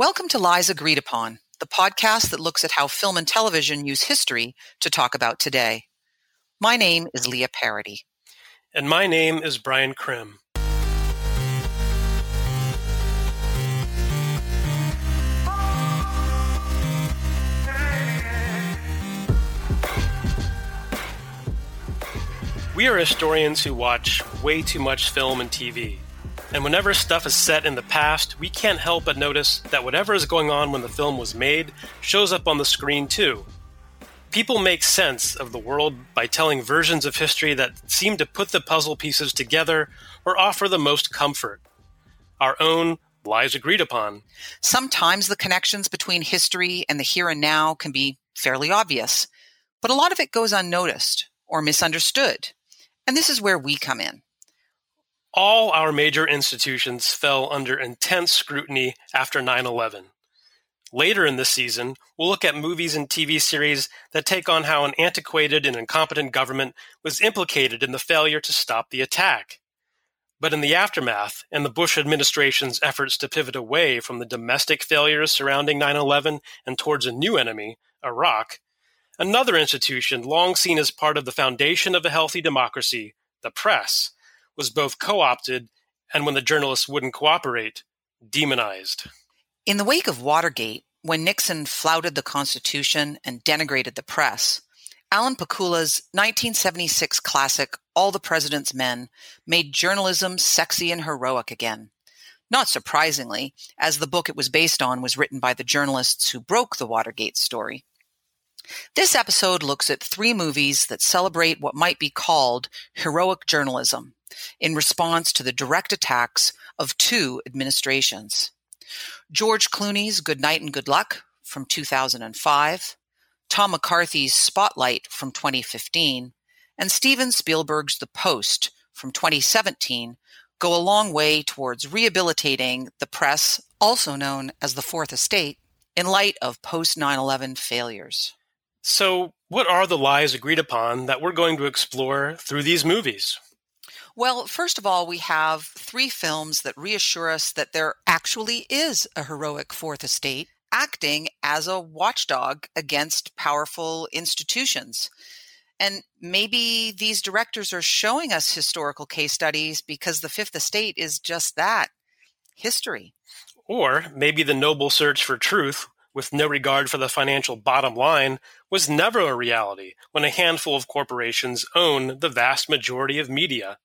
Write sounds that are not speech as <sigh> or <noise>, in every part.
Welcome to Lies Agreed Upon, the podcast that looks at how film and television use history to talk about today. My name is Leah Parody. And my name is Brian Krim. We are historians who watch way too much film and TV. And whenever stuff is set in the past, we can't help but notice that whatever is going on when the film was made shows up on the screen too. People make sense of the world by telling versions of history that seem to put the puzzle pieces together or offer the most comfort. Our own lies agreed upon. Sometimes the connections between history and the here and now can be fairly obvious, but a lot of it goes unnoticed or misunderstood. And this is where we come in. All our major institutions fell under intense scrutiny after 9 11. Later in the season, we'll look at movies and TV series that take on how an antiquated and incompetent government was implicated in the failure to stop the attack. But in the aftermath, and the Bush administration's efforts to pivot away from the domestic failures surrounding 9 11 and towards a new enemy, Iraq, another institution long seen as part of the foundation of a healthy democracy, the press, was both co opted and, when the journalists wouldn't cooperate, demonized. In the wake of Watergate, when Nixon flouted the Constitution and denigrated the press, Alan Pakula's 1976 classic, All the President's Men, made journalism sexy and heroic again. Not surprisingly, as the book it was based on was written by the journalists who broke the Watergate story. This episode looks at three movies that celebrate what might be called heroic journalism in response to the direct attacks of two administrations. George Clooney's Good Night and Good Luck from 2005, Tom McCarthy's Spotlight from 2015, and Steven Spielberg's The Post from 2017 go a long way towards rehabilitating the press, also known as the Fourth Estate, in light of post 9 11 failures. So, what are the lies agreed upon that we're going to explore through these movies? Well, first of all, we have three films that reassure us that there actually is a heroic fourth estate acting as a watchdog against powerful institutions. And maybe these directors are showing us historical case studies because the fifth estate is just that history. Or maybe the noble search for truth with no regard for the financial bottom line was never a reality when a handful of corporations own the vast majority of media.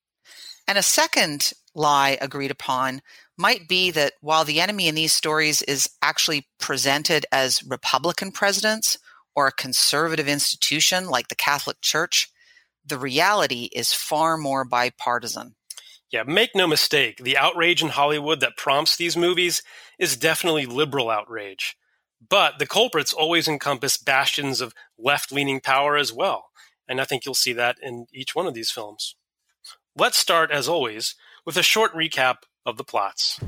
And a second lie agreed upon might be that while the enemy in these stories is actually presented as Republican presidents or a conservative institution like the Catholic Church, the reality is far more bipartisan. Yeah, make no mistake, the outrage in Hollywood that prompts these movies is definitely liberal outrage. But the culprits always encompass bastions of left leaning power as well. And I think you'll see that in each one of these films. Let's start, as always, with a short recap of the plots.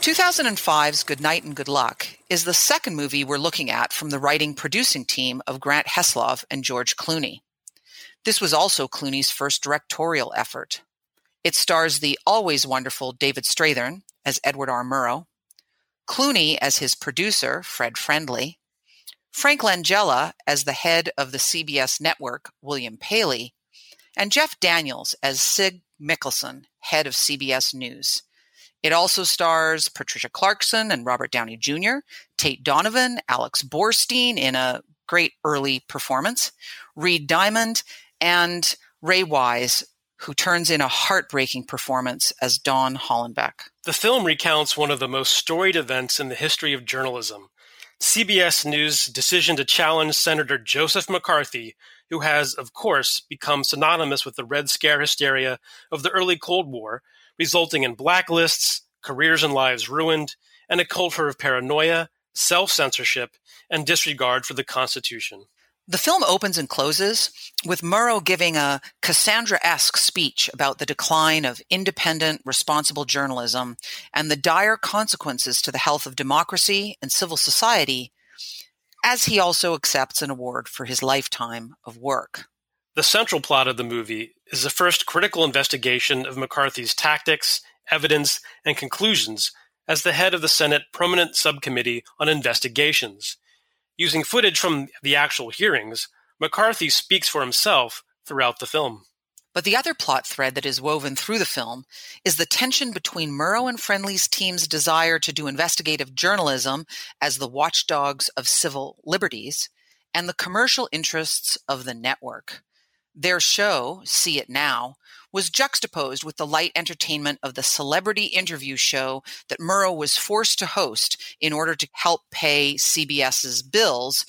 Two thousand and five's Good Night and Good Luck is the second movie we're looking at from the writing producing team of Grant Heslov and George Clooney. This was also Clooney's first directorial effort. It stars the always wonderful David Strathairn as Edward R. Murrow, Clooney as his producer, Fred Friendly, Frank Langella as the head of the CBS network, William Paley, and Jeff Daniels as Sig Mickelson, head of CBS News. It also stars Patricia Clarkson and Robert Downey Jr., Tate Donovan, Alex Borstein in a great early performance, Reed Diamond, and Ray Wise, who turns in a heartbreaking performance as Don Hollenbeck. The film recounts one of the most storied events in the history of journalism CBS News' decision to challenge Senator Joseph McCarthy, who has, of course, become synonymous with the Red Scare hysteria of the early Cold War resulting in blacklists, careers and lives ruined, and a culture of paranoia, self censorship, and disregard for the Constitution. The film opens and closes with Murrow giving a Cassandra esque speech about the decline of independent, responsible journalism and the dire consequences to the health of democracy and civil society, as he also accepts an award for his lifetime of work. The central plot of the movie is the first critical investigation of McCarthy's tactics, evidence, and conclusions as the head of the Senate Permanent Subcommittee on Investigations. Using footage from the actual hearings, McCarthy speaks for himself throughout the film. But the other plot thread that is woven through the film is the tension between Murrow and Friendly's team's desire to do investigative journalism as the watchdogs of civil liberties and the commercial interests of the network. Their show, See It Now, was juxtaposed with the light entertainment of the celebrity interview show that Murrow was forced to host in order to help pay CBS's bills.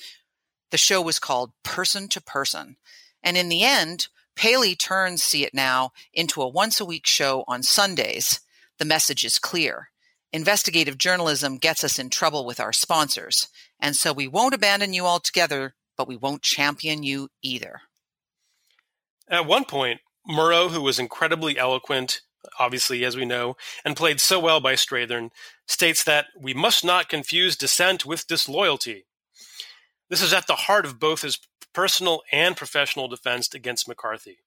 The show was called Person to Person. And in the end, Paley turns See It Now into a once a week show on Sundays. The message is clear. Investigative journalism gets us in trouble with our sponsors. And so we won't abandon you altogether, but we won't champion you either. At one point, Murrow, who was incredibly eloquent, obviously, as we know, and played so well by Strathairn, states that we must not confuse dissent with disloyalty. This is at the heart of both his personal and professional defense against McCarthy.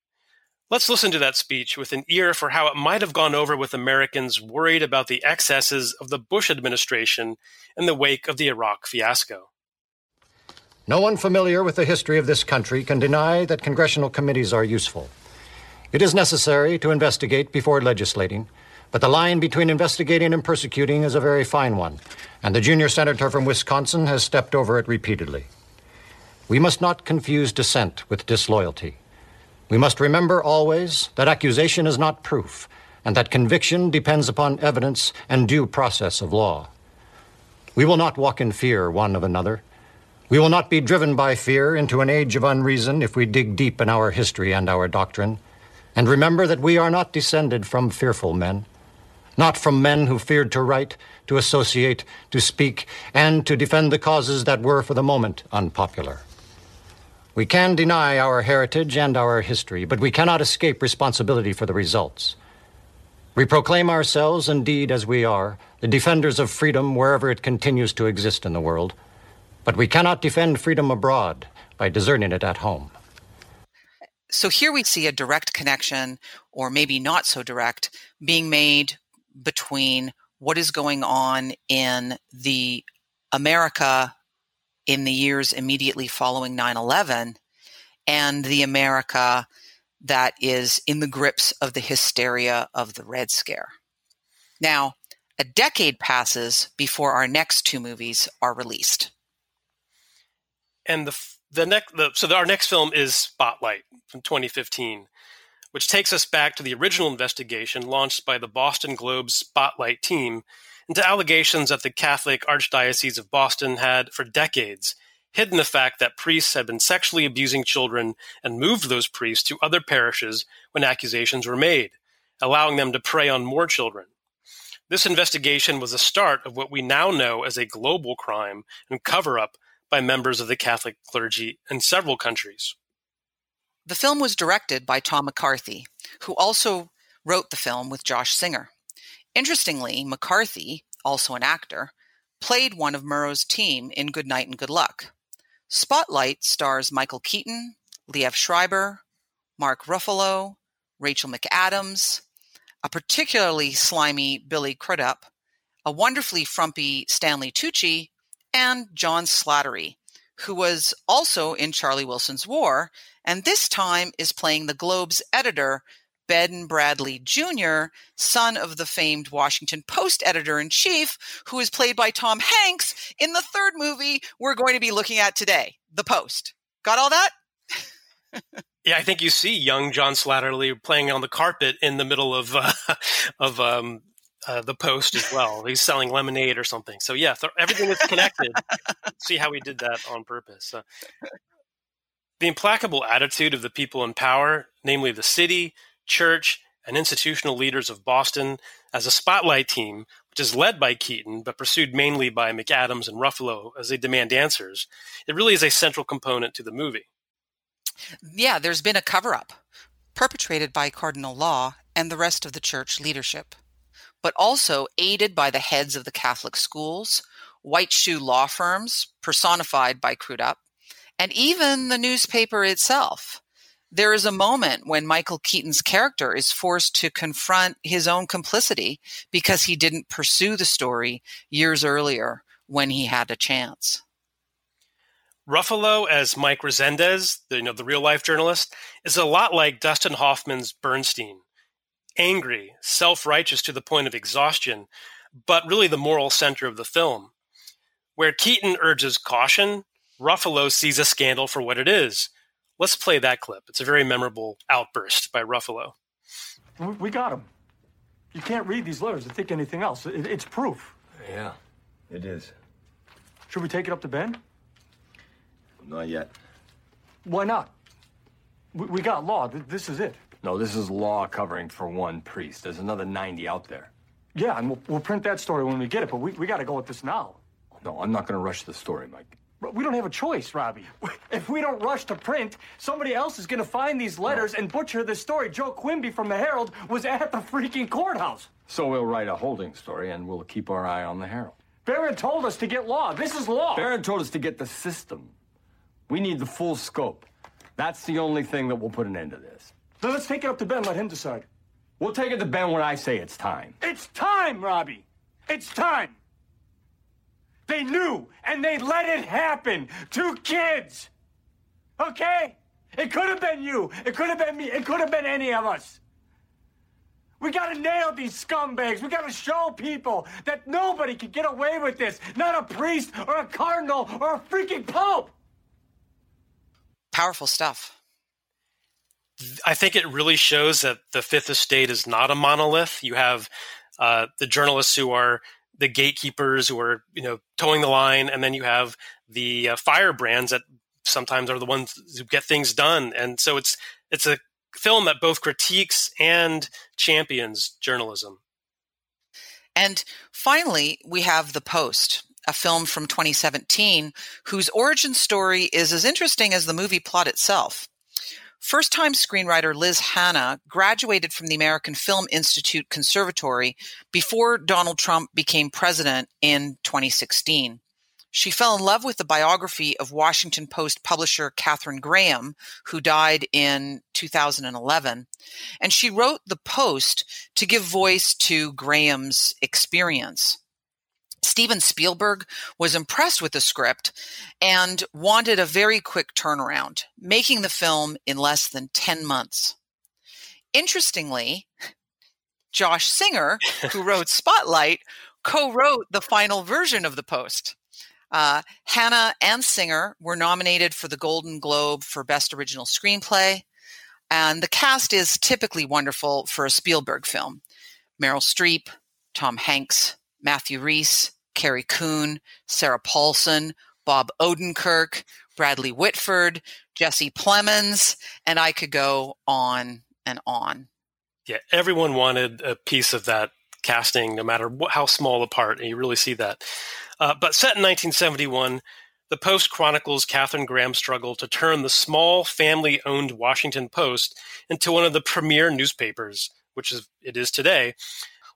Let's listen to that speech with an ear for how it might have gone over with Americans worried about the excesses of the Bush administration in the wake of the Iraq fiasco. No one familiar with the history of this country can deny that congressional committees are useful. It is necessary to investigate before legislating, but the line between investigating and persecuting is a very fine one, and the junior senator from Wisconsin has stepped over it repeatedly. We must not confuse dissent with disloyalty. We must remember always that accusation is not proof, and that conviction depends upon evidence and due process of law. We will not walk in fear one of another. We will not be driven by fear into an age of unreason if we dig deep in our history and our doctrine. And remember that we are not descended from fearful men, not from men who feared to write, to associate, to speak, and to defend the causes that were for the moment unpopular. We can deny our heritage and our history, but we cannot escape responsibility for the results. We proclaim ourselves, indeed, as we are, the defenders of freedom wherever it continues to exist in the world. But we cannot defend freedom abroad by deserting it at home. So here we see a direct connection, or maybe not so direct, being made between what is going on in the America in the years immediately following 9 11 and the America that is in the grips of the hysteria of the Red Scare. Now, a decade passes before our next two movies are released and the the next the, so our next film is Spotlight from 2015, which takes us back to the original investigation launched by the Boston Globe's Spotlight team into allegations that the Catholic Archdiocese of Boston had for decades hidden the fact that priests had been sexually abusing children and moved those priests to other parishes when accusations were made, allowing them to prey on more children. This investigation was the start of what we now know as a global crime and cover up by members of the Catholic clergy in several countries. The film was directed by Tom McCarthy, who also wrote the film with Josh Singer. Interestingly, McCarthy also an actor, played one of Murrow's team in Good Night and Good Luck. Spotlight stars Michael Keaton, Liev Schreiber, Mark Ruffalo, Rachel McAdams, a particularly slimy Billy Crudup, a wonderfully frumpy Stanley Tucci, and John Slattery, who was also in Charlie Wilson's War, and this time is playing the Globe's editor, Ben Bradlee Jr., son of the famed Washington Post editor in chief, who is played by Tom Hanks in the third movie we're going to be looking at today, The Post. Got all that? yeah, I think you see young John Slattery playing on the carpet in the middle of uh, <laughs> of um, uh, the post as well. He's selling lemonade or something. So yeah, th- everything is connected. <laughs> See how he did that on purpose. Uh, the implacable attitude of the people in power, namely the city, church, and institutional leaders of Boston, as a spotlight team, which is led by Keaton but pursued mainly by McAdams and Ruffalo as they demand answers, it really is a central component to the movie. Yeah, there's been a cover up perpetrated by Cardinal Law and the rest of the church leadership but also aided by the heads of the Catholic schools, white shoe law firms, personified by Crudup, and even the newspaper itself. There is a moment when Michael Keaton's character is forced to confront his own complicity because he didn't pursue the story years earlier when he had a chance. Ruffalo as Mike Rezendes, the, you know, the real life journalist, is a lot like Dustin Hoffman's Bernstein angry, self righteous to the point of exhaustion, but really the moral center of the film. Where Keaton urges caution, Ruffalo sees a scandal for what it is. Let's play that clip. It's a very memorable outburst by Ruffalo. We got him. You can't read these letters and think anything else. It's proof. Yeah, it is. Should we take it up to Ben? Not yet. Why not? We got law. This is it. No, this is law covering for one priest. There's another 90 out there. Yeah, and we'll, we'll print that story when we get it, but we, we got to go with this now. No, I'm not going to rush the story, Mike. We don't have a choice, Robbie. <laughs> If we don't rush to print, somebody else is going to find these letters no. and butcher this story. Joe Quimby from the Herald was at the freaking courthouse. So we'll write a holding story and we'll keep our eye on the Herald. Baron told us to get law. This is law. Baron told us to get the system. We need the full scope. That's the only thing that will put an end to this. Then let's take it up to Ben, let him decide. We'll take it to Ben when I say it's time. It's time, Robbie. It's time. They knew, and they let it happen. Two kids. Okay? It could have been you. It could have been me. It could have been any of us. We gotta nail these scumbags. We gotta show people that nobody can get away with this. Not a priest or a cardinal or a freaking pope. Powerful stuff. I think it really shows that the fifth estate is not a monolith. You have uh, the journalists who are the gatekeepers who are you know toeing the line, and then you have the uh, firebrands that sometimes are the ones who get things done. And so it's it's a film that both critiques and champions journalism. And finally, we have The Post, a film from 2017 whose origin story is as interesting as the movie plot itself. First time screenwriter Liz Hanna graduated from the American Film Institute Conservatory before Donald Trump became president in 2016. She fell in love with the biography of Washington Post publisher Katharine Graham, who died in 2011. And she wrote The Post to give voice to Graham's experience. Steven Spielberg was impressed with the script and wanted a very quick turnaround, making the film in less than 10 months. Interestingly, Josh Singer, who <laughs> wrote Spotlight, co wrote the final version of The Post. Uh, Hanna and Singer were nominated for the Golden Globe for Best Original Screenplay, and the cast is typically wonderful for a Spielberg film. Meryl Streep, Tom Hanks, Matthew Rhys, Carrie Coon, Sarah Paulson, Bob Odenkirk, Bradley Whitford, Jesse Plemons, and I could go on and on. Yeah, everyone wanted a piece of that casting, no matter what, how small a part, and you really see that. Uh, but set in 1971, the Post chronicles Katharine Graham's struggle to turn the small family owned Washington Post into one of the premier newspapers, which is it is today,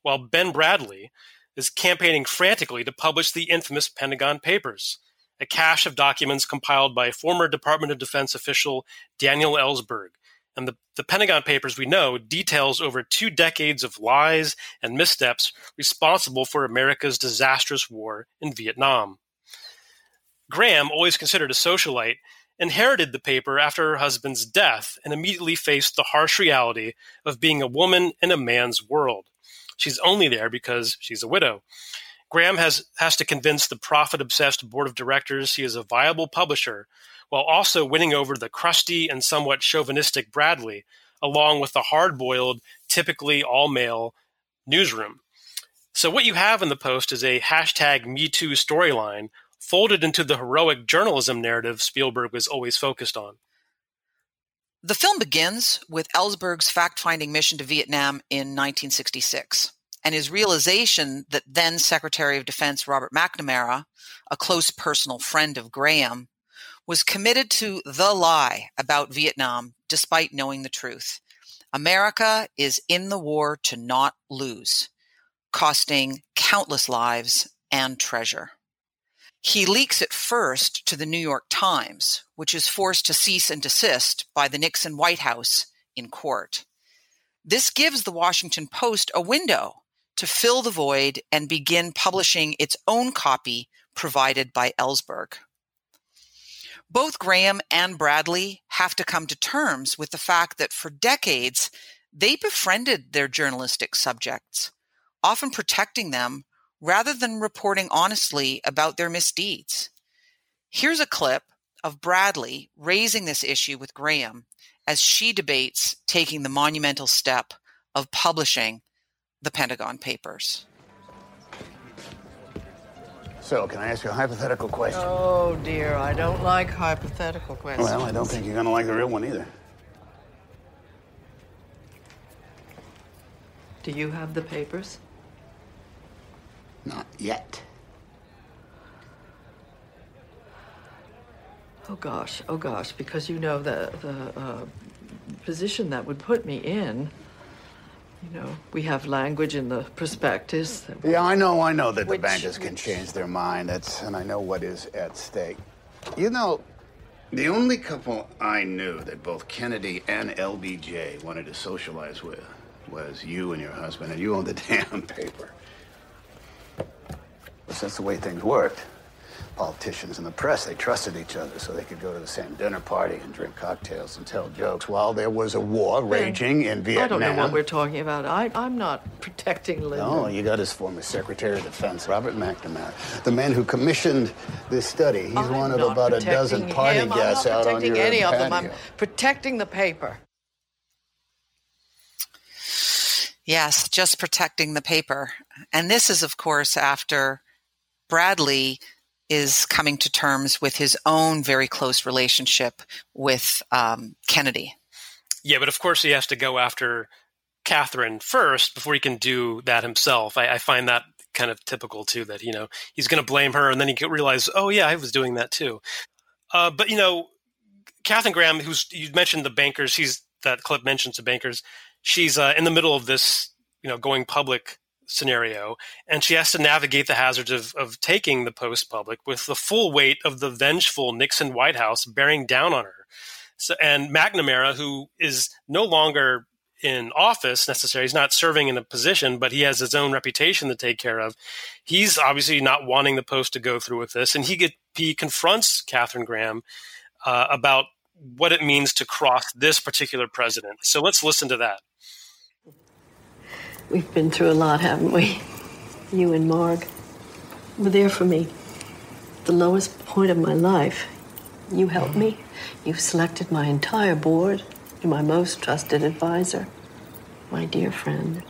while Ben Bradlee, is campaigning frantically to publish the infamous Pentagon Papers, a cache of documents compiled by former Department of Defense official Daniel Ellsberg. And the, the Pentagon Papers, we know, details over two decades of lies and missteps responsible for America's disastrous war in Vietnam. Graham, always considered a socialite, inherited the paper after her husband's death and immediately faced the harsh reality of being a woman in a man's world. She's only there because she's a widow. Graham has, has to convince the profit obsessed board of directors he is a viable publisher, while also winning over the crusty and somewhat chauvinistic Bradlee, along with the hard boiled, typically all male newsroom. So, what you have in the post is a hashtag MeToo storyline folded into the heroic journalism narrative Spielberg was always focused on. The film begins with Ellsberg's fact finding mission to Vietnam in 1966 and his realization that then Secretary of Defense Robert McNamara, a close personal friend of Graham, was committed to the lie about Vietnam despite knowing the truth. America is in the war to not lose, costing countless lives and treasure. He leaks it first to the New York Times, which is forced to cease and desist by the Nixon White House in court. This gives the Washington Post a window to fill the void and begin publishing its own copy provided by Ellsberg. Both Graham and Bradlee have to come to terms with the fact that for decades they befriended their journalistic subjects, often protecting them rather than reporting honestly about their misdeeds. Here's a clip of Bradlee raising this issue with Graham as she debates taking the monumental step of publishing the Pentagon Papers. So, can I ask you a hypothetical question? Oh, dear, I don't like hypothetical questions. Well, I don't think you're going to like the real one either. Do you have the papers? Not yet. Oh gosh, oh gosh, because you know the the uh, position that would put me in. You know, we have language in the prospectus. that- Yeah, I know, I know that Which- the bankers can change their mind. That's, and I know what is at stake. You know, the only couple I knew that both Kennedy and LBJ wanted to socialize with was you and your husband, and you owned the <laughs> damn paper. But that's the way things worked. Politicians and the press, they trusted each other so they could go to the same dinner party and drink cocktails and tell jokes while there was a war raging in Vietnam. I don't know what we're talking about. I, I'm not protecting Lyndon. No, you got his former Secretary of Defense, Robert McNamara, the man who commissioned this study. He's I'm one of about a dozen party him. guests I'm not out on protecting any of them. I'm protecting the paper. Yes, just protecting the paper. And this is, of course, after Bradlee is coming to terms with his own very close relationship with um, Kennedy. Yeah, but of course he has to go after Katharine first before he can do that himself. I, I find that kind of typical too. That you know he's going to blame her, and then he realizes, oh yeah, I was doing that too. Uh, but you know, Katharine Graham, who's you mentioned the bankers, he's that clip mentions the bankers. She's uh, in the middle of this, you know, going public scenario, and she has to navigate the hazards of, of taking the post public with the full weight of the vengeful Nixon White House bearing down on her. So, and McNamara, who is no longer in office necessarily, he's not serving in a position, but he has his own reputation to take care of. He's obviously not wanting the post to go through with this, and he get, he confronts Katharine Graham uh, about what it means to cross this particular president. So let's listen to that. We've been through a lot, haven't we? You and Marg were there for me. The lowest point of my life. You helped me. You've selected my entire board. You're my most trusted advisor. My dear friend.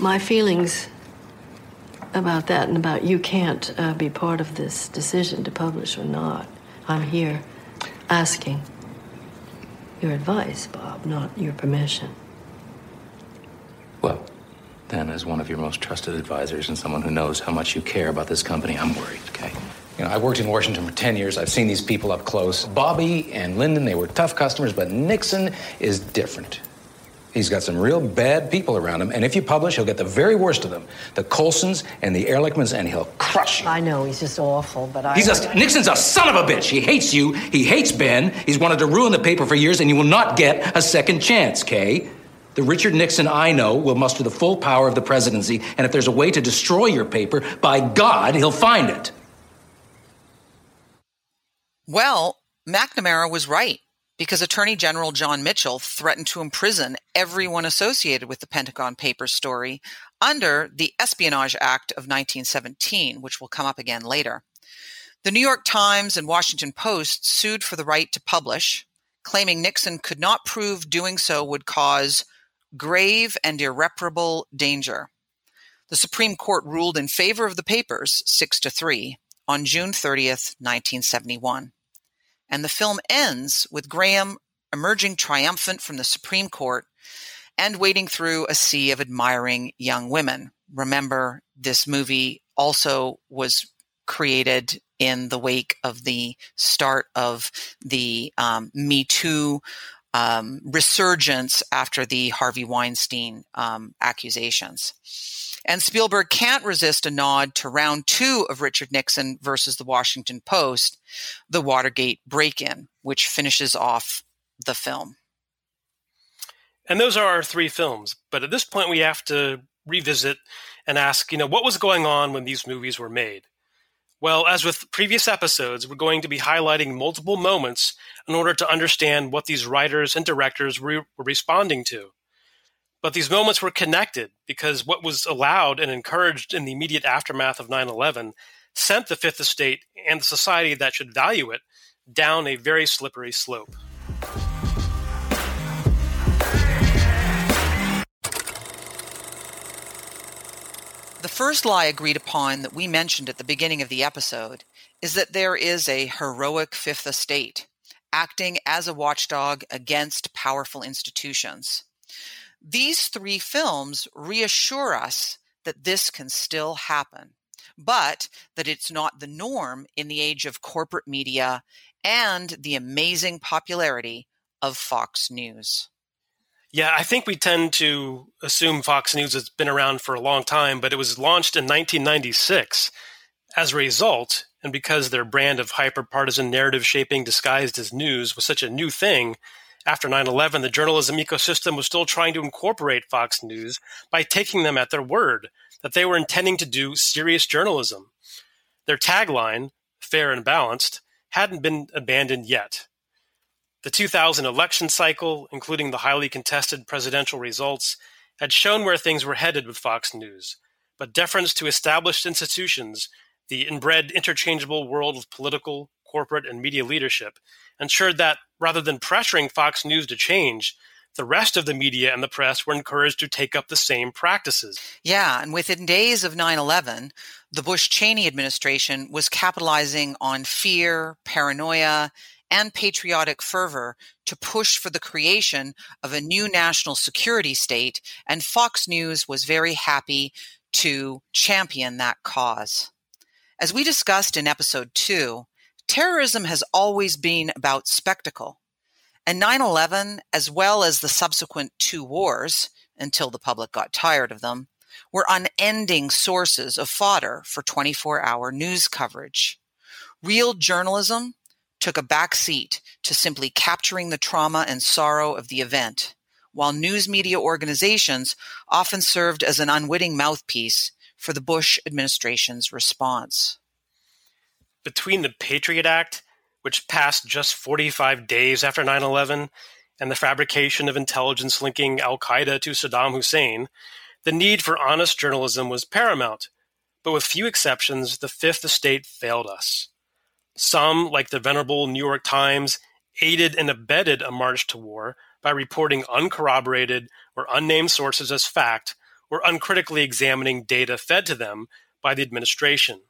My feelings about that and about you can't uh, be part of this decision to publish or not. I'm here asking your advice, Bob, not your permission. Well, then, as one of your most trusted advisors and someone who knows how much you care about this company, I'm worried, okay? You know, I worked in Washington for 10 years. I've seen these people up close. Bobby and Lyndon, they were tough customers, but Nixon is different. He's got some real bad people around him, and if you publish, he'll get the very worst of them the Colsons and the Ehrlichmans, and he'll crush you. I know he's just awful, but I. He's a, Nixon's a son of a bitch. He hates you. He hates Ben. He's wanted to ruin the paper for years, and you will not get a second chance, Kay. The Richard Nixon I know will muster the full power of the presidency, and if there's a way to destroy your paper, by God, he'll find it. Well, McNamara was right because Attorney General John Mitchell threatened to imprison everyone associated with the Pentagon Papers story under the Espionage Act of 1917, which will come up again later. The New York Times and Washington Post sued for the right to publish, claiming Nixon could not prove doing so would cause grave and irreparable danger. The Supreme Court ruled in favor of the papers 6 to 3 on June 30th, 1971 and the film ends with Graham emerging triumphant from the Supreme Court and wading through a sea of admiring young women. Remember, this movie also was created in the wake of the start of the um, Me Too um, resurgence after the Harvey Weinstein um, accusations. And Spielberg can't resist a nod to round two of Richard Nixon versus the Washington Post, the Watergate break in, which finishes off the film. And those are our three films. But at this point, we have to revisit and ask, you know, what was going on when these movies were made? Well, as with previous episodes, we're going to be highlighting multiple moments in order to understand what these writers and directors were responding to. But these moments were connected because what was allowed and encouraged in the immediate aftermath of 9 11 sent the Fifth Estate and the society that should value it down a very slippery slope. The first lie agreed upon that we mentioned at the beginning of the episode is that there is a heroic Fifth Estate acting as a watchdog against powerful institutions. These three films reassure us that this can still happen, but that it's not the norm in the age of corporate media and the amazing popularity of Fox News. Yeah, I think we tend to assume Fox News has been around for a long time, but it was launched in 1996. As a result, and because their brand of hyper partisan narrative shaping disguised as news was such a new thing, after 9 11, the journalism ecosystem was still trying to incorporate Fox News by taking them at their word that they were intending to do serious journalism. Their tagline, fair and balanced, hadn't been abandoned yet. The 2000 election cycle, including the highly contested presidential results, had shown where things were headed with Fox News, but deference to established institutions, the inbred interchangeable world of political, corporate, and media leadership, ensured that rather than pressuring Fox News to change, the rest of the media and the press were encouraged to take up the same practices. Yeah, and within days of 9 11, the Bush Cheney administration was capitalizing on fear, paranoia, and patriotic fervor to push for the creation of a new national security state, and Fox News was very happy to champion that cause. As we discussed in episode two, terrorism has always been about spectacle. And 9 11, as well as the subsequent two wars, until the public got tired of them, were unending sources of fodder for 24 hour news coverage. Real journalism took a back seat to simply capturing the trauma and sorrow of the event, while news media organizations often served as an unwitting mouthpiece for the Bush administration's response between the Patriot Act, which passed just 45 days after 9 11, and the fabrication of intelligence linking Al Qaeda to Saddam Hussein, the need for honest journalism was paramount. But with few exceptions, the Fifth Estate failed us. Some, like the venerable New York Times, aided and abetted a march to war by reporting uncorroborated or unnamed sources as fact or uncritically examining data fed to them by the administration.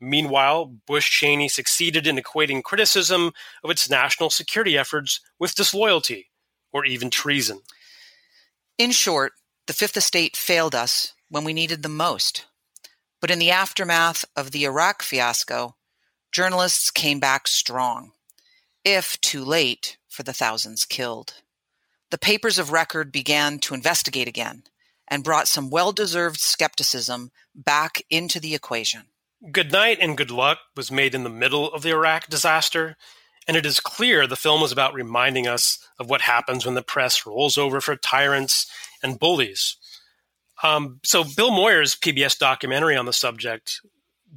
Meanwhile, Bush Cheney succeeded in equating criticism of its national security efforts with disloyalty or even treason. In short, the Fifth Estate failed us when we needed them most. But in the aftermath of the Iraq fiasco, journalists came back strong, if too late for the thousands killed. the papers of record began to investigate again and brought some well deserved skepticism back into the equation. Good Night and Good Luck was made in the middle of the Iraq disaster, and it is clear the film was about reminding us of what happens when the press rolls over for tyrants and bullies. Um, so, Bill Moyers' PBS documentary on the subject,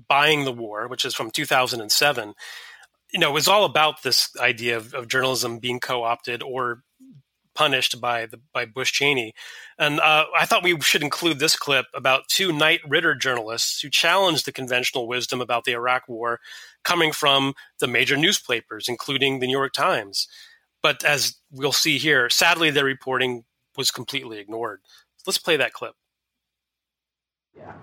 Buying the War, which is from 2007, you know, was all about this idea of, of journalism being co opted or punished by the by Bush Cheney. And uh, I thought we should include this clip about two Knight Ridder journalists who challenged the conventional wisdom about the Iraq War coming from the major newspapers, including the New York Times. But as we'll see here, sadly, their reporting was completely ignored. Let's play that clip.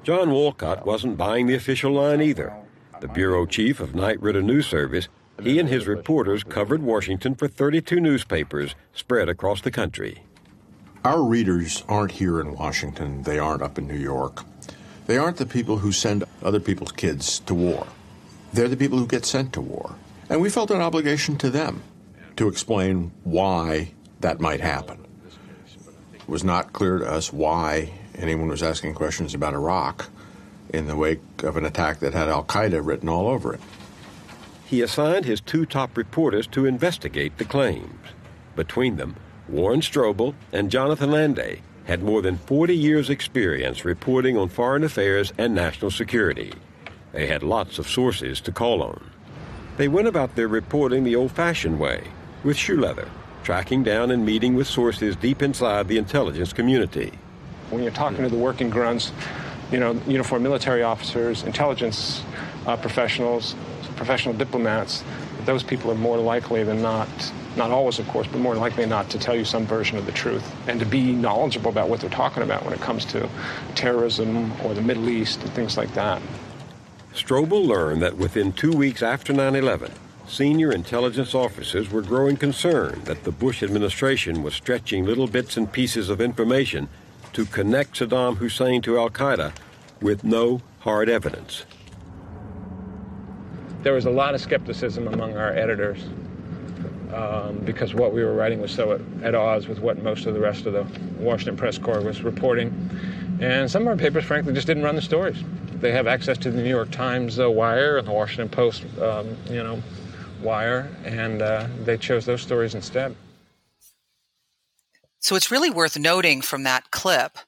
John Walcott wasn't buying the official line either. The bureau chief of Knight Ridder News Service he and his reporters covered Washington for 32 newspapers spread across the country. Our readers aren't here in Washington, they aren't up in New York. They aren't the people who send other people's kids to war. They're the people who get sent to war. And we felt an obligation to them to explain why that might happen. It was not clear to us why anyone was asking questions about Iraq in the wake of an attack that had Al Qaeda written all over it he assigned his two top reporters to investigate the claims. Between them, Warren Strobel and Jonathan Landay had more than 40 years' experience reporting on foreign affairs and national security. They had lots of sources to call on. They went about their reporting the old fashioned way, with shoe leather, tracking down and meeting with sources deep inside the intelligence community. When you're talking to the working grunts, you know, uniformed military officers, intelligence uh, professionals, professional diplomats, those people are more likely than not, not always, of course, but more likely than not to tell you some version of the truth and to be knowledgeable about what they're talking about when it comes to terrorism or the Middle East and things like that. Strobel learned that within two weeks after 9 11, senior intelligence officers were growing concerned that the Bush administration was stretching little bits and pieces of information to connect Saddam Hussein to Al Qaeda with no hard evidence there was a lot of skepticism among our editors um, because what we were writing was so at, at, odds with what most of the rest of the Washington press corps was reporting. And some of our papers, frankly, just didn't run the stories. They have access to the New York Times uh, wire and the Washington Post, um, you know, wire, and uh, they chose those stories instead. So it's really worth noting from that clip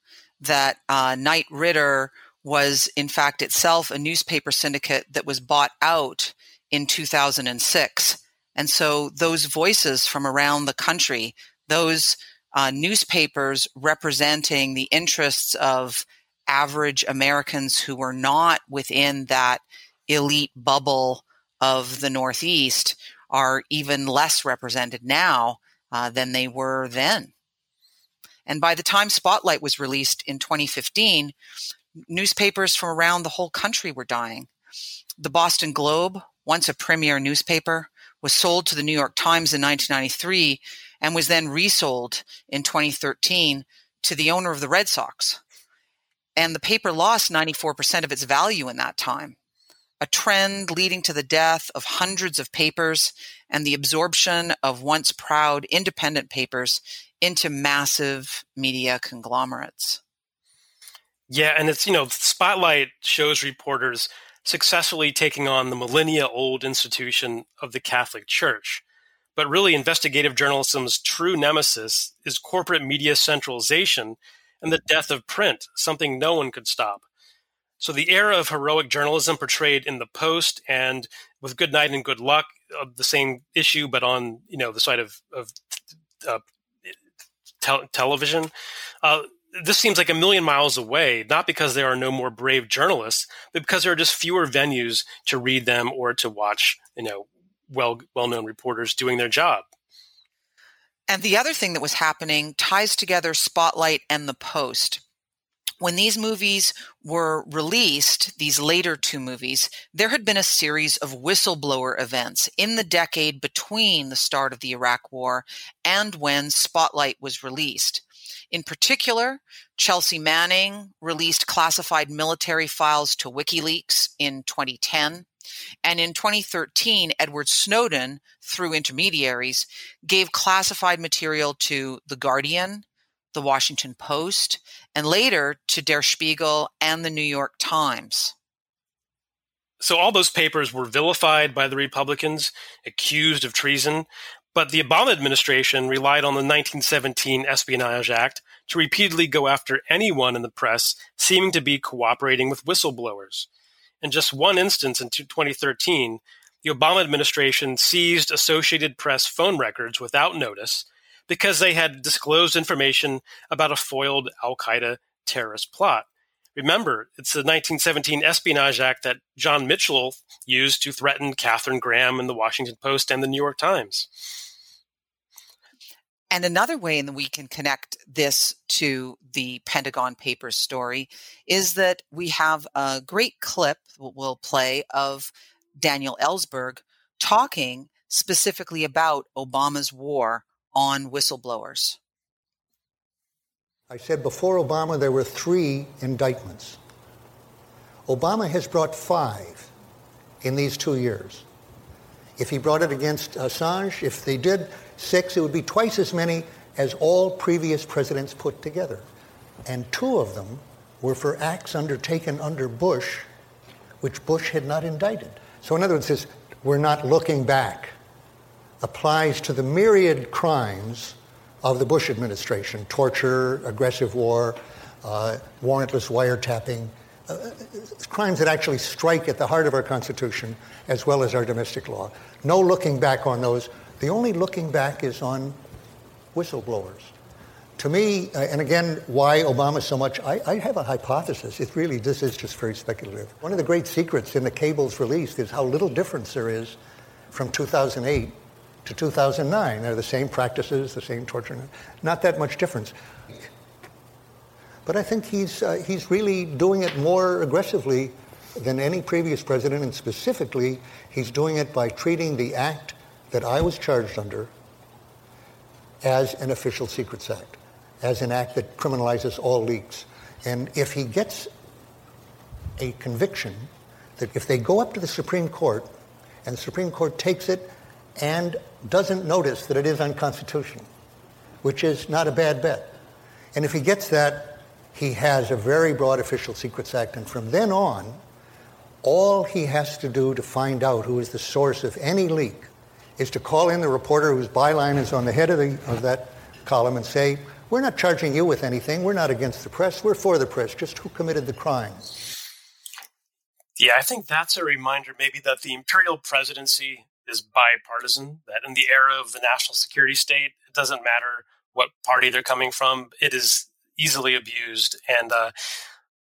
that uh, Knight Ridder was in fact itself a newspaper syndicate that was bought out in 2006. And so those voices from around the country, those uh, newspapers representing the interests of average Americans who were not within that elite bubble of the Northeast, are even less represented now uh, than they were then. And by the time Spotlight was released in 2015, newspapers from around the whole country were dying. The Boston Globe, once a premier newspaper, was sold to the New York Times in 1993 and was then resold in 2013 to the owner of the Red Sox. And the paper lost 94% of its value in that time, a trend leading to the death of hundreds of papers and the absorption of once proud independent papers into massive media conglomerates. Yeah, and it's, you know, Spotlight shows reporters successfully taking on the millennia old institution of the Catholic Church. But really, investigative journalism's true nemesis is corporate media centralization and the death of print, something no one could stop. So the era of heroic journalism portrayed in the Post and with Good Night and Good Luck, uh, the same issue, but on you know the side of, of uh, te- television. Uh, this seems like a million miles away, not because there are no more brave journalists, but because there are just fewer venues to read them or to watch, you know, well well known reporters doing their job. And the other thing that was happening ties together Spotlight and the Post. When these movies were released, these later two movies, there had been a series of whistleblower events in the decade between the start of the Iraq War and when Spotlight was released. In particular, Chelsea Manning released classified military files to WikiLeaks in 2010. And in 2013, Edward Snowden, through intermediaries, gave classified material to The Guardian, The Washington Post, and later to Der Spiegel and The New York Times. So all those papers were vilified by the Republicans, accused of treason, but the Obama administration relied on the 1917 Espionage Act to repeatedly go after anyone in the press seeming to be cooperating with whistleblowers. In just one instance in 2013, the Obama administration seized Associated Press phone records without notice because they had disclosed information about a foiled Al Qaeda terrorist plot. Remember, it's the 1917 Espionage Act that John Mitchell used to threaten Katharine Graham in the Washington Post and the New York Times. And another way in that we can connect this to the Pentagon Papers story is that we have a great clip we'll play of Daniel Ellsberg talking specifically about Obama's war on whistleblowers. I said before Obama there were three indictments. Obama has brought five in these two years. If he brought it against Assange, if they did six, it would be twice as many as all previous presidents put together. And two of them were for acts undertaken under Bush, which Bush had not indicted. So, in other words, we're not looking back applies to the myriad crimes of the Bush administration torture, aggressive war, uh, warrantless wiretapping, uh, crimes that actually strike at the heart of our Constitution as well as our domestic law. No looking back on those. The only looking back is on whistleblowers. To me, uh, and again, why Obama so much, I, I, have a hypothesis. It really, this is just very speculative. One of the great secrets in the cables released is how little difference there is from 2008 to 2009. They're the same practices, the same torture, not that much difference. But I think he's, uh, he's really doing it more aggressively than any previous president, and specifically, he's doing it by treating the act that I was charged under as an official secrets act, as an act that criminalizes all leaks. And if he gets a conviction, that if they go up to the Supreme Court and the Supreme Court takes it and doesn't notice that it is unconstitutional, which is not a bad bet. And if he gets that, he has a very broad Official Secrets Act, and from then on, all he has to do to find out who is the source of any leak is to call in the reporter whose byline is on the head of, the, of that column and say, We're not charging you with anything. We're not against the press. We're for the press. Just who committed the crime. Yeah, I think that's a reminder maybe that the imperial presidency is bipartisan, that in the era of the national security state, it doesn't matter what party they're coming from. It is easily abused, and uh,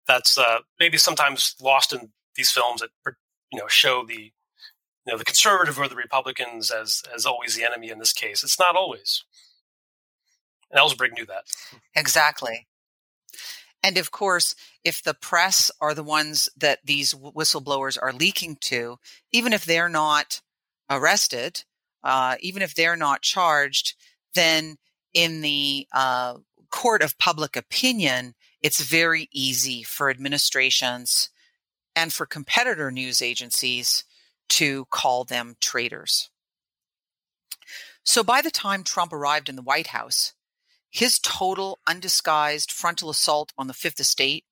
that's uh, maybe sometimes lost in these films that you know show the you know the conservative or the Republicans as as always the enemy in this case. It's not always. And Ellsberg knew that. Exactly. And of course, if the press are the ones that these whistleblowers are leaking to, even if they're not arrested, uh, even if they're not charged, then in the uh, court of public opinion, it's very easy for administrations and for competitor news agencies to call them traitors. So by the time Trump arrived in the White House, his total undisguised frontal assault on the Fifth Estate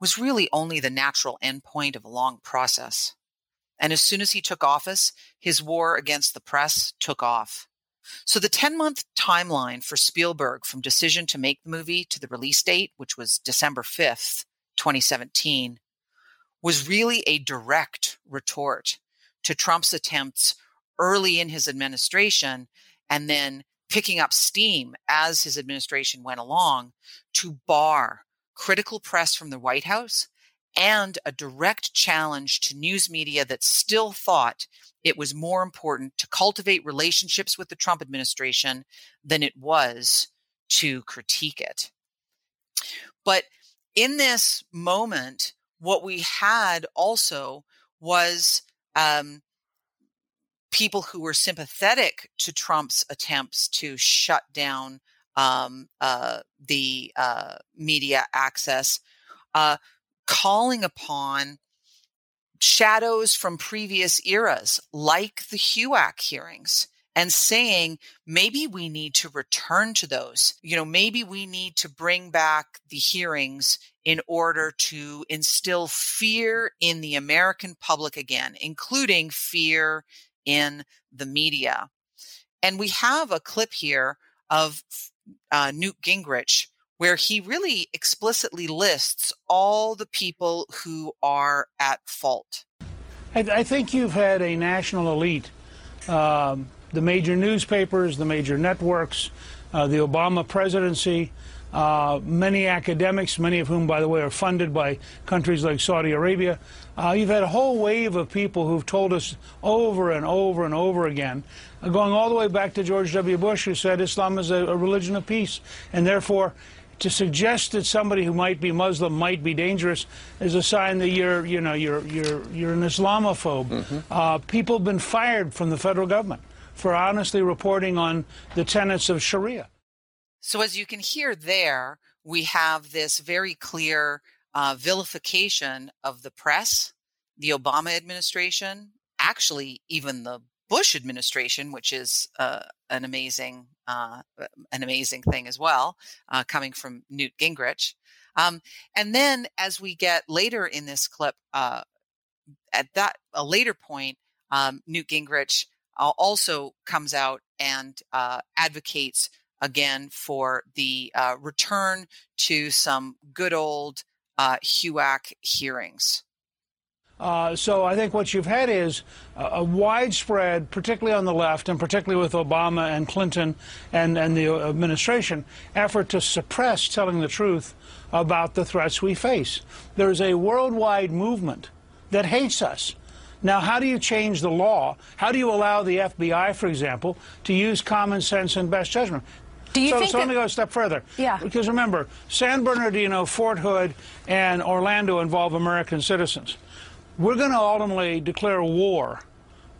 was really only the natural endpoint of a long process. And as soon as he took office, his war against the press took off. So the 10 month timeline for Spielberg from decision to make the movie to the release date, which was December 5th, 2017, was really a direct retort to Trump's attempts early in his administration and then picking up steam as his administration went along to bar critical press from the White House and a direct challenge to news media that still thought it was more important to cultivate relationships with the Trump administration than it was to critique it. But in this moment, what we had also was um, people who were sympathetic to Trump's attempts to shut down um, uh, the uh, media access, uh, calling upon shadows from previous eras, like the HUAC hearings, and saying maybe we need to return to those. You know, maybe we need to bring back the hearings in order to instill fear in the American public again, including fear in the media. And we have a clip here of uh, Newt Gingrich where he really explicitly lists all the people who are at fault. I, I think you've had a national elite, um, the major newspapers, the major networks, uh, the Obama presidency, uh, many academics, many of whom, by the way, are funded by countries like Saudi Arabia. Uh, you've had a whole wave of people who've told us over and over and over again, going all the way back to George W. Bush, who said Islam is a, a religion of peace, and therefore to suggest that somebody who might be Muslim might be dangerous is a sign that you're, you know, you're, you're, you're an Islamophobe. Mm-hmm. Uh, people have been fired from the federal government for honestly reporting on the tenets of Sharia. So, as you can hear there, we have this very clear uh, vilification of the press, the Obama administration, actually, even the Bush administration, which is uh, an amazing uh, an amazing thing as well, uh, coming from Newt Gingrich. Um, and then as we get later in this clip, uh, at that a later point, um, Newt Gingrich uh, also comes out and uh, advocates again for the return to some good old HUAC hearings. Uh, so I think what you've had is a, a, widespread, particularly on the left, and particularly with Obama and Clinton and, and the administration, effort to suppress telling the truth about the threats we face. There's a worldwide movement that hates us. Now, how do you change the law? How do you allow the FBI, for example, to use common sense and best judgment? Do you so, think so let me go a step further. Yeah. Because remember, San Bernardino, Fort Hood, and Orlando involve American citizens we're going to ultimately declare war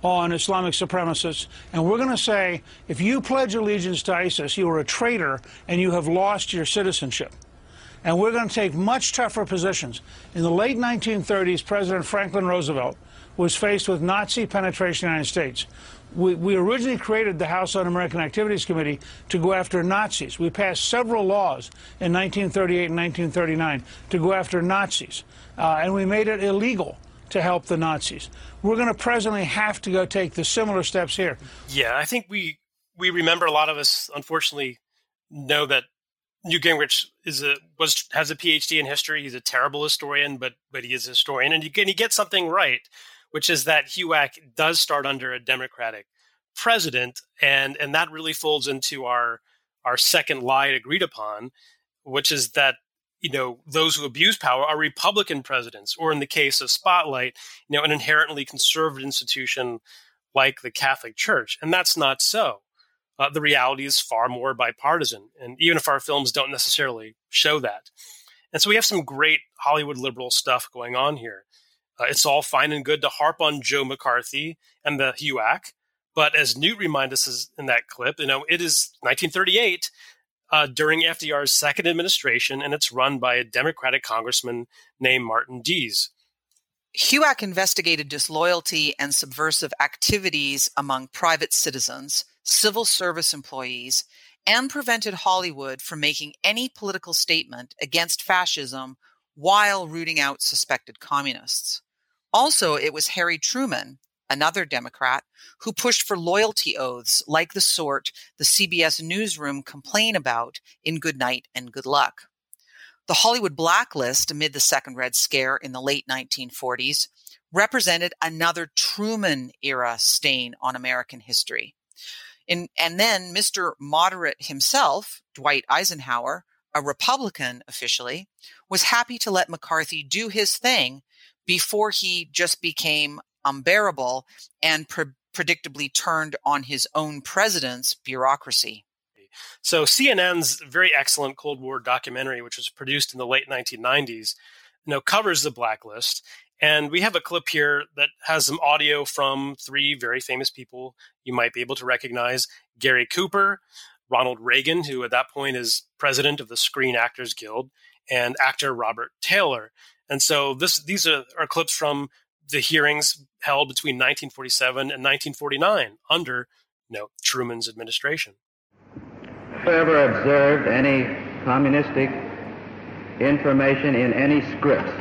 on Islamic supremacists, and we're going to say if you pledge allegiance to ISIS, you are a traitor and you have lost your citizenship. And we're going to take much tougher positions. In the late 1930s, President Franklin Roosevelt was faced with Nazi penetration in the United States. We, we originally created the House Un-American Activities Committee to go after Nazis. We passed several laws in 1938 and 1939 to go after Nazis, uh, and we made it illegal to help the Nazis. We're going to presently have to go take the similar steps here. Yeah, I think we we remember a lot of us, unfortunately, know that Newt Gingrich is a was has a PhD in history. He's a terrible historian, but but he is a historian, and he, and he gets something right, which is that HUAC does start under a Democratic president, and and that really folds into our our second lie agreed upon, which is that you know those who abuse power are republican presidents or in the case of spotlight you know an inherently conservative institution like the catholic church and that's not so. Uh, the reality is far more bipartisan and even if our films don't necessarily show that. And so we have some great hollywood liberal stuff going on here. Uh, it's all fine and good to harp on joe mccarthy and the huac but as newt reminded us in that clip you know it is 1938 uh, during FDR's second administration, and it's run by a Democratic congressman named Martin Dies. HUAC investigated disloyalty and subversive activities among private citizens, civil service employees, and prevented Hollywood from making any political statement against fascism while rooting out suspected communists. Also, it was Harry Truman, another Democrat, who pushed for loyalty oaths like the sort the CBS newsroom complain about in Good Night and Good Luck. The Hollywood blacklist amid the Second Red Scare in the late 1940s represented another Truman era stain on American history. In, and then Mr. Moderate himself, Dwight Eisenhower, a Republican officially, was happy to let McCarthy do his thing before he just became unbearable and pre- predictably turned on his own president's bureaucracy. So CNN's very excellent Cold War documentary, which was produced in the late 1990s, you know, covers the blacklist. And we have a clip here that has some audio from three very famous people you might be able to recognize Gary Cooper, Ronald Reagan, who at that point is president of the Screen Actors Guild, and actor Robert Taylor. And so this these are, are clips from the hearings held between 1947 and 1949 under you know, Truman's administration. Have you ever observed any communistic information in any scripts?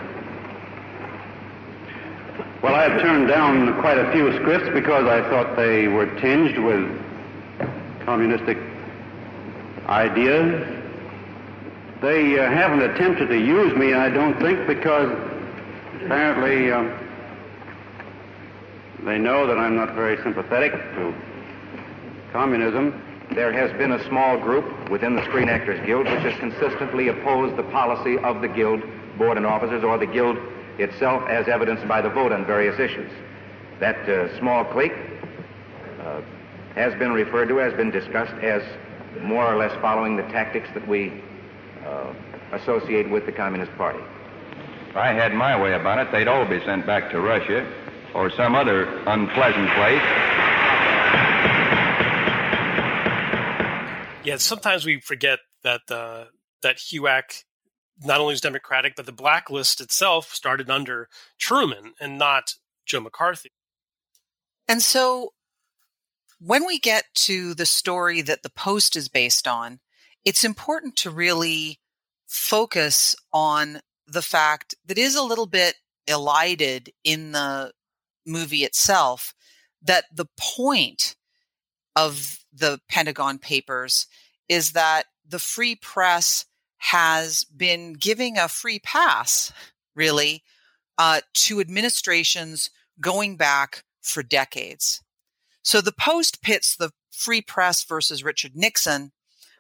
Well, I have turned down quite a few scripts because I thought they were tinged with communistic ideas. They uh, haven't attempted to use me, I don't think, because apparently um, they know that I'm not very sympathetic to communism. There has been a small group within the Screen Actors Guild which has consistently opposed the policy of the Guild board and officers or the Guild itself as evidenced by the vote on various issues. That uh, small clique uh, has been referred to, has been discussed as more or less following the tactics that we uh, associate with the Communist Party. If I had my way about it, they'd all be sent back to Russia or some other unpleasant place. Yeah, sometimes we forget that uh, that HUAC not only was Democratic, but the blacklist itself started under Truman and not Joe McCarthy. And so when we get to the story that the Post is based on, it's important to really focus on the fact that is a little bit elided in the movie itself that the point of the Pentagon Papers is that the free press has been giving a free pass, really, uh, to administrations going back for decades. So the Post pits the free press versus Richard Nixon,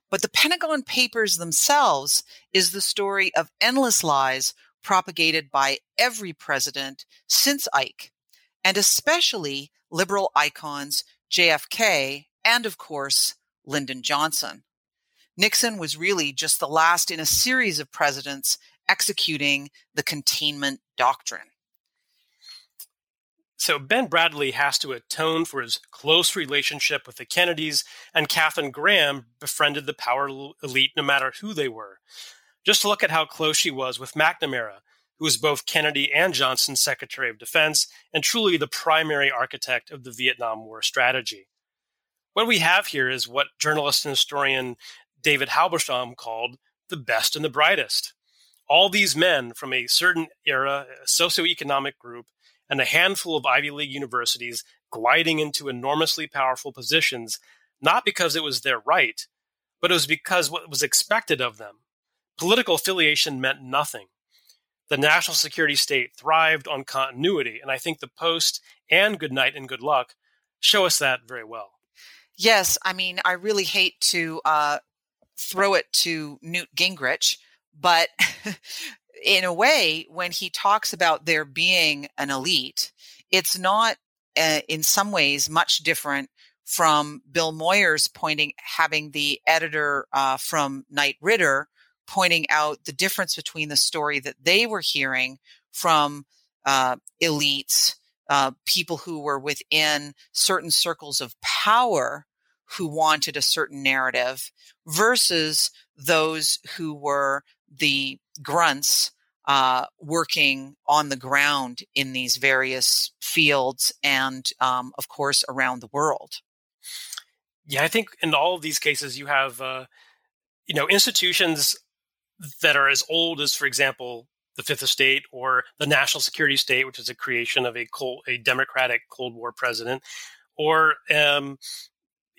but the Pentagon Papers themselves is the story of endless lies propagated by every president since Ike, and especially liberal icons JFK and, of course, Lyndon Johnson. Nixon was really just the last in a series of presidents executing the containment doctrine. So Ben Bradlee has to atone for his close relationship with the Kennedys, and Katharine Graham befriended the power elite no matter who they were. Just look at how close she was with McNamara, who was both Kennedy and Johnson's Secretary of Defense and truly the primary architect of the Vietnam War strategy. What we have here is what journalist and historian David Halberstam called the best and the brightest. All these men from a certain era, a socioeconomic group, and a handful of Ivy League universities gliding into enormously powerful positions, not because it was their right, but it was because what was expected of them. Political affiliation meant nothing. The national security state thrived on continuity, and I think the Post and Good Night and Good Luck show us that very well. Yes, I mean, I really hate to uh, throw it to Newt Gingrich, but <laughs> in a way, when he talks about there being an elite, it's not uh, in some ways much different from Bill Moyers pointing, having the editor uh, from Knight Ridder pointing out the difference between the story that they were hearing from uh, elites, uh, people who were within certain circles of power who wanted a certain narrative versus those who were the grunts uh, working on the ground in these various fields and, um, of course, around the world. Yeah, I think in all of these cases, you have, uh, you know, institutions that are as old as, for example, the Fifth Estate or the National Security State, which is a creation of a cold, a democratic Cold War president, or um,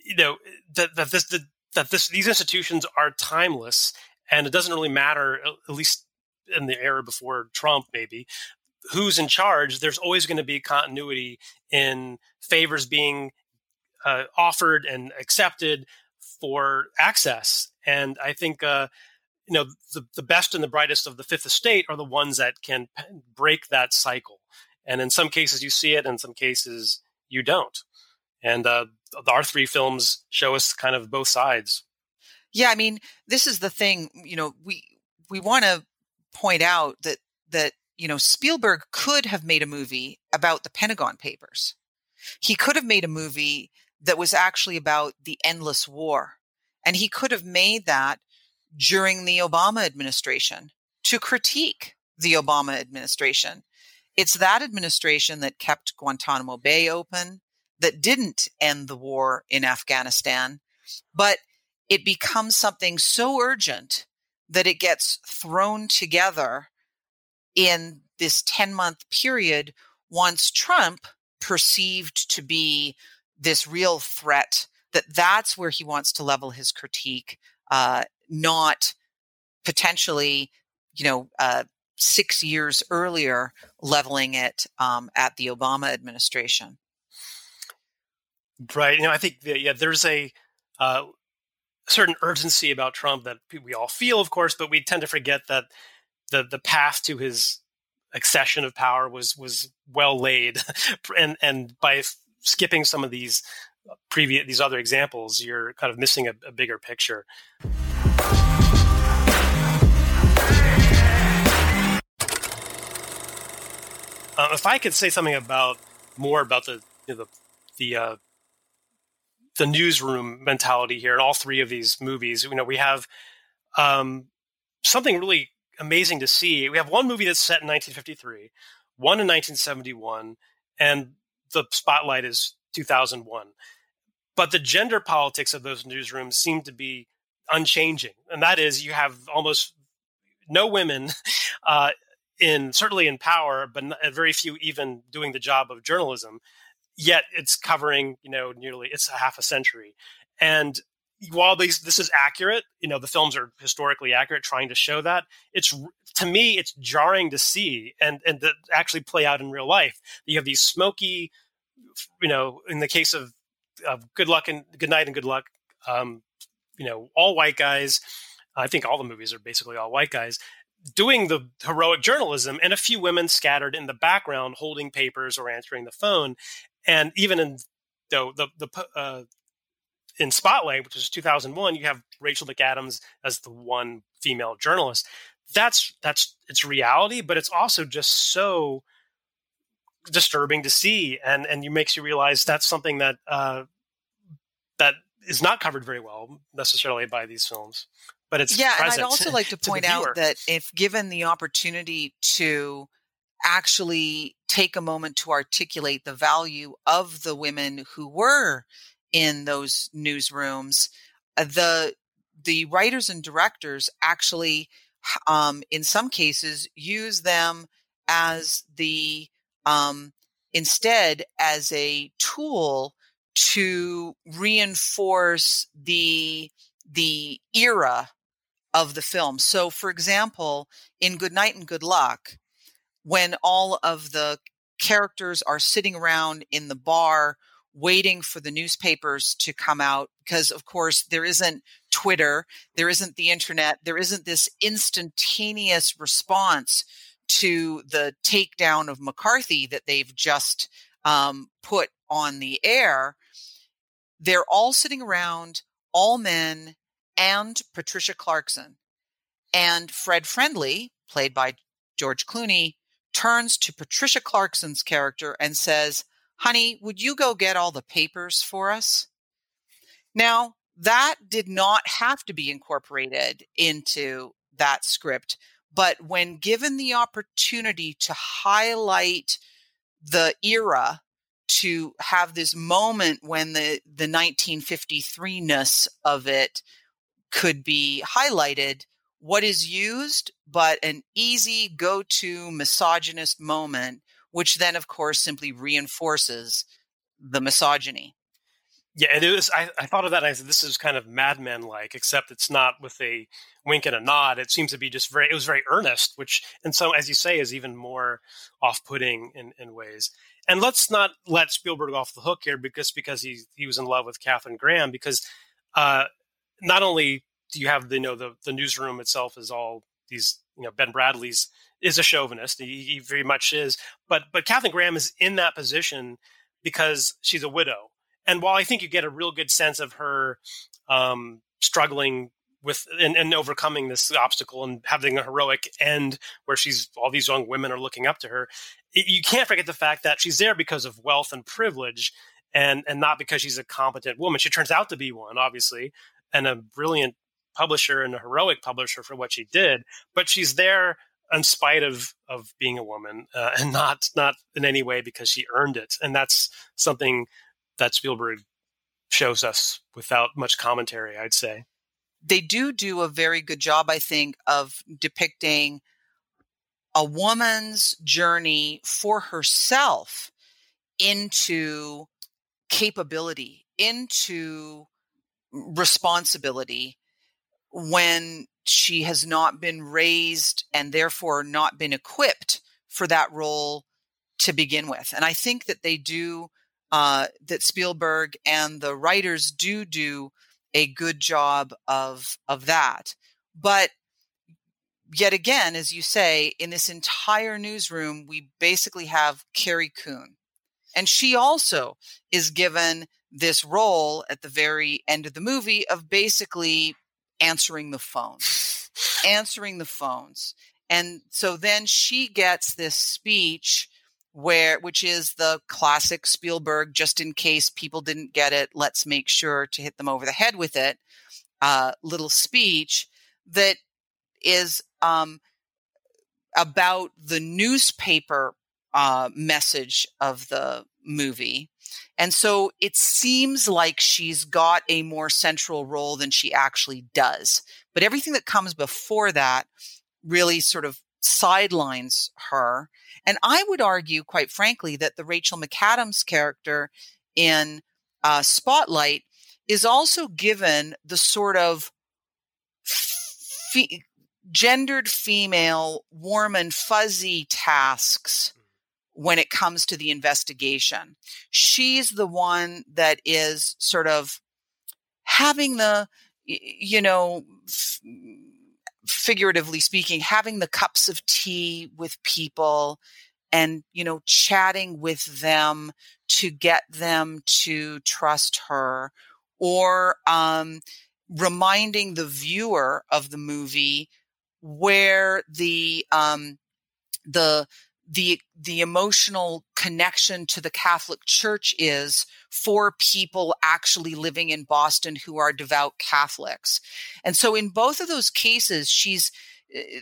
you know that that this the, that this these institutions are timeless, and it doesn't really matter, at least in the era before Trump, maybe who's in charge. There's always going to be continuity in favors being uh, offered and accepted for access, and I think. Uh, you know the, the best and the brightest of the fifth estate are the ones that can break that cycle and in some cases you see it in some cases you don't and uh, our three films show us kind of both sides. Yeah, I mean, this is the thing. You know, we we want to point out that that you know Spielberg could have made a movie about the Pentagon Papers. He could have made a movie that was actually about the endless war, and he could have made that during the Obama administration to critique the Obama administration. It's that administration that kept Guantanamo Bay open, that didn't end the war in Afghanistan, but it becomes something so urgent that it gets thrown together in this 10 month period once Trump perceived to be this real threat that that's where he wants to level his critique uh, not potentially you know uh, six years earlier leveling it um, at the obama administration. Right you know i think that, yeah there's a uh, certain urgency about trump that we all feel of course but we tend to forget that the the path to his accession of power was was well laid <laughs> and and by skipping some of these previous these other examples you're kind of missing a, a bigger picture uh, if I could say something about more about the you know, the the uh, the newsroom mentality here in all three of these movies, you know, we have um, something really amazing to see. We have one movie that's set in 1953, one in 1971, and the spotlight is 2001. But the gender politics of those newsrooms seem to be unchanging, and that is you have almost no women <laughs> uh, in certainly in power, but very few even doing the job of journalism. Yet it's covering you know nearly it's a half a century, and while these this is accurate, you know the films are historically accurate, trying to show that it's to me it's jarring to see and and to actually play out in real life. You have these smoky, you know, in the case of, of Good Luck and Good Night and Good Luck, um, you know, all white guys. I think all the movies are basically all white guys doing the heroic journalism and a few women scattered in the background holding papers or answering the phone and even in though the the uh, in Spotlight, which is 2001, you have Rachel McAdams as the one female journalist. That's that's it's reality, but it's also just so disturbing to see, and and you makes you realize that's something that uh, is not covered very well necessarily by these films. But it's yeah, and I'd also like to <laughs> point out that if given the opportunity to actually take a moment to articulate the value of the women who were in those newsrooms, uh, the the writers and directors actually, um, in some cases, use them as the um, instead as a tool to reinforce the the era of the film. So, for example, in Good Night and Good Luck, when all of the characters are sitting around in the bar waiting for the newspapers to come out because of course there isn't twitter there isn't the internet there isn't this instantaneous response to the takedown of mccarthy that they've just um, put on the air they're all sitting around all men and patricia clarkson and fred friendly played by george clooney turns to patricia clarkson's character and says honey, would you go get all the papers for us? Now, that did not have to be incorporated into that script, but when given the opportunity to highlight the era, to have this moment when the, the 1953ness of it could be highlighted, what is used but an easy go to misogynist moment which then, of course, simply reinforces the misogyny. Yeah, it is. I, I thought of that. I said, this is kind of Mad Men like, except it's not with a wink and a nod. It seems to be just very, it was very earnest, which, and so, as you say, is even more off putting in, in ways. And let's not let Spielberg off the hook here because, because he, he was in love with Katharine Graham, because uh, not only do you have the, you know, the, the newsroom itself is all these, you know, Ben Bradlee's is a chauvinist. He, he very much is. But but Katharine Graham is in that position because she's a widow. And while I think you get a real good sense of her um, struggling with and, and, overcoming this obstacle and having a heroic end where she's all these young women are looking up to her, it, you can't forget the fact that she's there because of wealth and privilege and and not because she's a competent woman. She turns out to be one, obviously, and a brilliant publisher and a heroic publisher for what she did. But she's there in spite of of being a woman, uh, and not not in any way because she earned it. And that's something that Spielberg shows us without much commentary. I'd say they do do a very good job, I think, of depicting a woman's journey for herself into capability, into responsibility when she has not been raised and therefore not been equipped for that role to begin with. And I think that they do, uh, that Spielberg and the writers do do a good job of of that. But yet again, as you say, in this entire newsroom, we basically have Carrie Coon. And she also is given this role at the very end of the movie of basically answering the phone, <laughs> answering the phones. And so then she gets this speech where which is the classic Spielberg just in case people didn't get it let's make sure to hit them over the head with it uh, little speech that is um, about the newspaper uh, message of the movie. And so it seems like she's got a more central role than she actually does. But everything that comes before that really sort of sidelines her and I would argue, quite frankly, that the Rachel McAdams character in uh, Spotlight is also given the sort of fe- gendered female, warm and fuzzy tasks when it comes to the investigation. She's the one that is sort of having the, you know, f- figuratively speaking, having the cups of tea with people and, you know, chatting with them to get them to trust her or um, reminding the viewer of the movie where the um, the the the emotional connection to the Catholic Church is for people actually living in Boston who are devout Catholics. And so in both of those cases she's eh,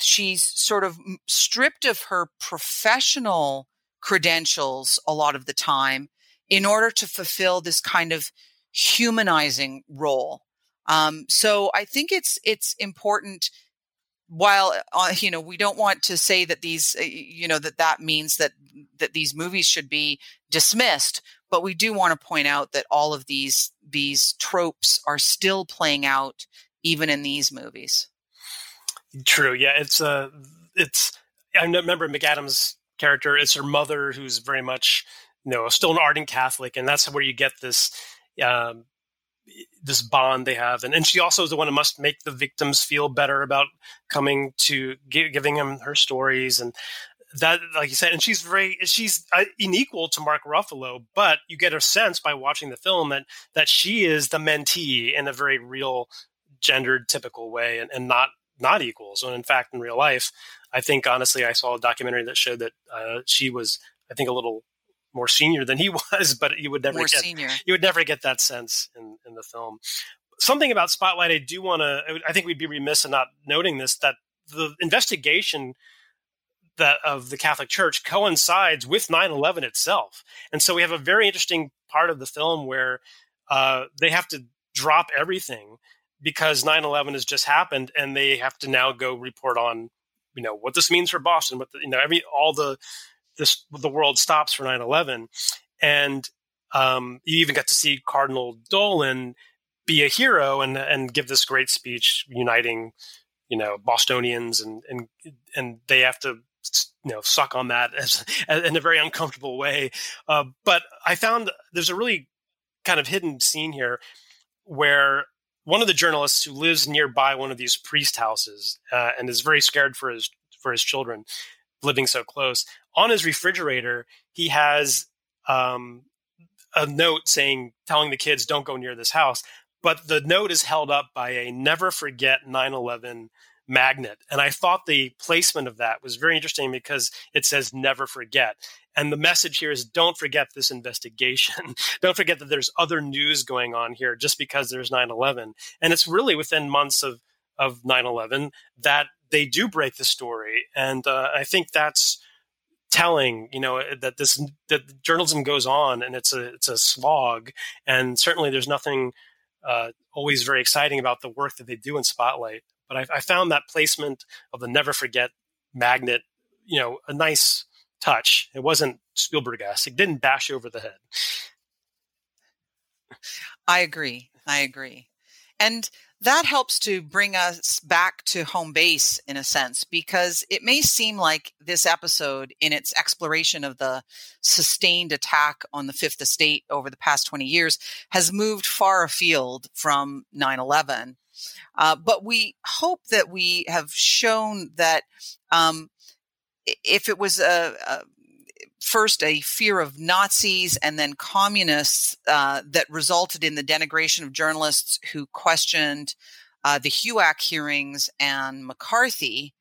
she's sort of stripped of her professional credentials a lot of the time in order to fulfill this kind of humanizing role. Um, so I think it's it's important while uh, you know we don't want to say that these uh, you know that that means that that these movies should be dismissed but we do want to point out that all of these these tropes are still playing out even in these movies. True yeah it's uh it's i remember mcadams character it's her mother who's very much you know still an ardent catholic and that's where you get this um, this bond they have. And, and she also is the one who must make the victims feel better about coming to give, giving them her stories. And that like you said and she's very she's uh, unequal to mark ruffalo but you get a sense by watching the film that that she is the mentee in a very real gendered typical way and, and not not equals and in fact in real life i think honestly i saw a documentary that showed that uh, she was i think a little more senior than he <laughs> was, but you would never more get senior. you would never get that sense in, in the film. Something about Spotlight, I do want to. I think we'd be remiss in not noting this that the investigation that of the Catholic Church coincides with 9/11 itself, and so we have a very interesting part of the film where uh, they have to drop everything because 9/11 has just happened, and they have to now go report on you know what this means for Boston, what the, you know every all the this the world stops for 9-11 and um, you even got to see cardinal dolan be a hero and and give this great speech uniting you know bostonians and and and they have to you know suck on that as, as <laughs> in a very uncomfortable way. Uh, but i found there's a really kind of hidden scene here where one of the journalists who lives nearby one of these priest houses uh, and is very scared for his for his children living so close on his refrigerator, he has um, a note saying, telling the kids, don't go near this house. But the note is held up by a never forget 9 11 magnet. And I thought the placement of that was very interesting because it says never forget. And the message here is don't forget this investigation. <laughs> don't forget that there's other news going on here just because there's 9 11. And it's really within months of, of 9 11 that they do break the story, and uh, I think that's telling. You know that this that journalism goes on, and it's a it's a slog, and certainly there's nothing uh, always very exciting about the work that they do in Spotlight. But I, I found that placement of the never forget magnet, you know, a nice touch. It wasn't Spielberg-esque. It didn't bash over the head. I agree. I agree. And that helps to bring us back to home base in a sense, because it may seem like this episode, in its exploration of the sustained attack on the Fifth Estate over the past 20 years, has moved far afield from 9 11. Uh, but we hope that we have shown that um, if it was a, a first a fear of Nazis and then communists uh, that resulted in the denigration of journalists who questioned uh, the HUAC hearings and McCarthy.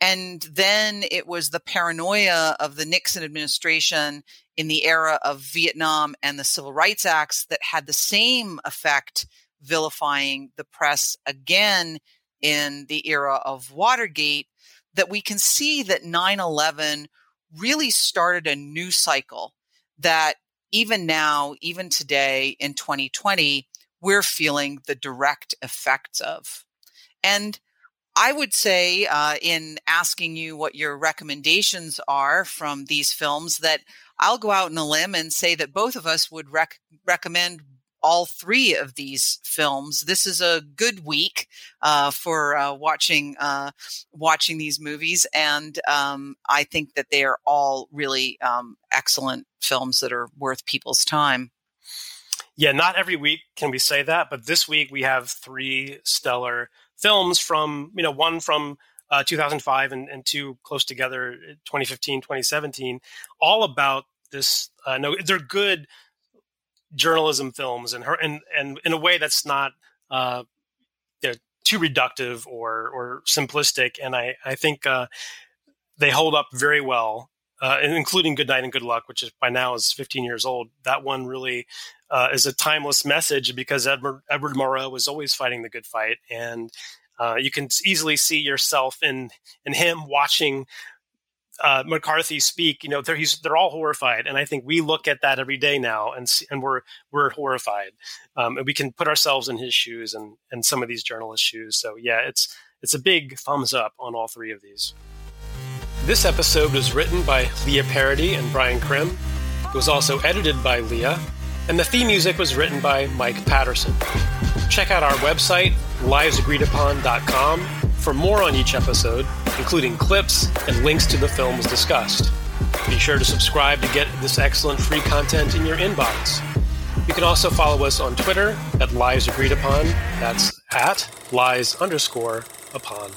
And then it was the paranoia of the Nixon administration in the era of Vietnam and the Civil Rights Acts that had the same effect, vilifying the press again in the era of Watergate. That we can see that 9 11 really started a new cycle that even now, even today in 2020, we're feeling the direct effects of. And I would say, uh, in asking you what your recommendations are from these films, that I'll go out on a limb and say that both of us would rec- recommend all three of these films. This is a good week uh, for uh, watching uh, watching these movies, and um, I think that they are all really um, excellent films that are worth people's time. Yeah, not every week can we say that, but this week we have three stellar films from you know one from uh, 2005 and, and, two close together 2015 2017 all about this uh, no they're good journalism films and her and and in a way that's not uh, too reductive or or simplistic. And I I think uh, they hold up very well, uh, including Good Night and Good Luck, which is by now is 15 years old. That one really uh, is a timeless message because Edward Edward Murrow was always fighting the good fight and. Uh, you can easily see yourself in in him watching uh, McCarthy speak, you know, they're he's, they're all horrified, and I think we look at that every day now, and and we're we're horrified, um, and we can put ourselves in his shoes and and some of these journalists' shoes. So yeah, it's it's a big thumbs up on all three of these. This episode was written by Leah Parody and Brian Krim. It was also edited by Leah, and the theme music was written by Mike Patterson. Check out our website, liesagreedupon.com, for more on each episode, including clips and links to the films discussed. Be sure to subscribe to get this excellent free content in your inbox. You can also follow us on Twitter at Lies Agreed Upon. That's at lies underscore upon.